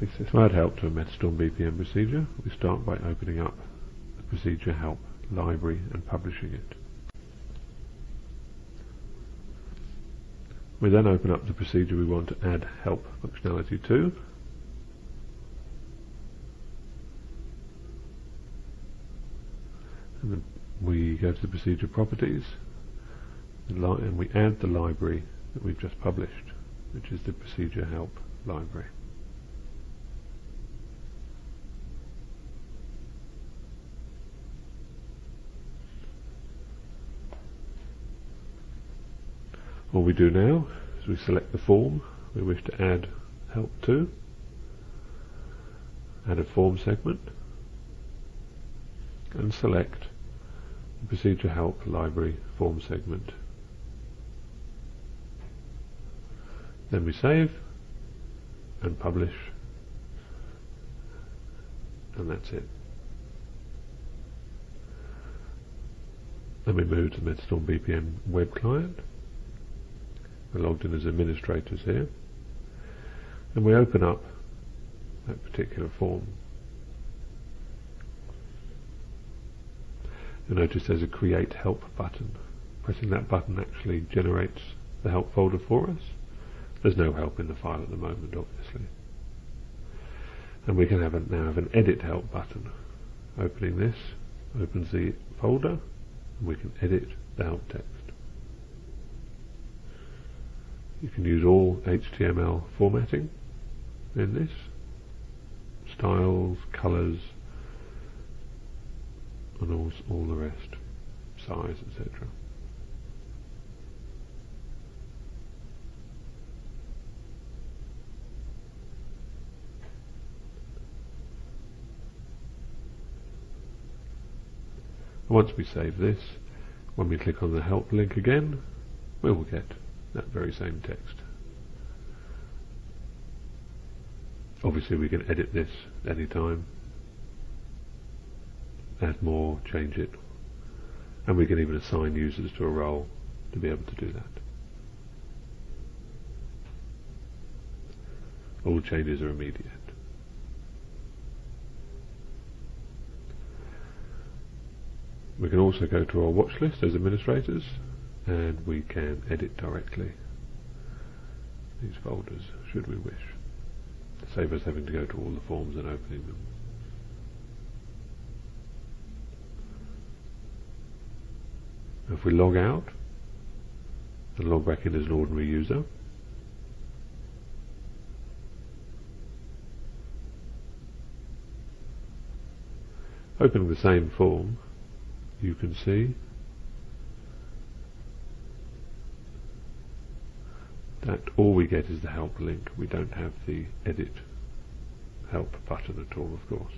To add help to a Metastorm BPM procedure, we start by opening up the procedure help library and publishing it. We then open up the procedure we want to add help functionality to. And then we go to the procedure properties and we add the library that we've just published, which is the procedure help library. All we do now is we select the form we wish to add help to, add a form segment, and select the procedure help library form segment. Then we save and publish and that's it. Then we move to the Metastorm BPM web client we're logged in as administrators here. And we open up that particular form. You'll notice there's a create help button. Pressing that button actually generates the help folder for us. There's no help in the file at the moment, obviously. And we can have a, now have an edit help button. Opening this opens the folder and we can edit the help text. You can use all HTML formatting in this, styles, colours, and all, all the rest, size, etc. Once we save this, when we click on the help link again, we will get that very same text. Obviously we can edit this anytime, add more, change it, and we can even assign users to a role to be able to do that. All changes are immediate. We can also go to our watch list as administrators and we can edit directly these folders should we wish save us having to go to all the forms and opening them. If we log out and log back in as an ordinary user opening the same form you can see that all we get is the help link. We don't have the edit help button at all, of course.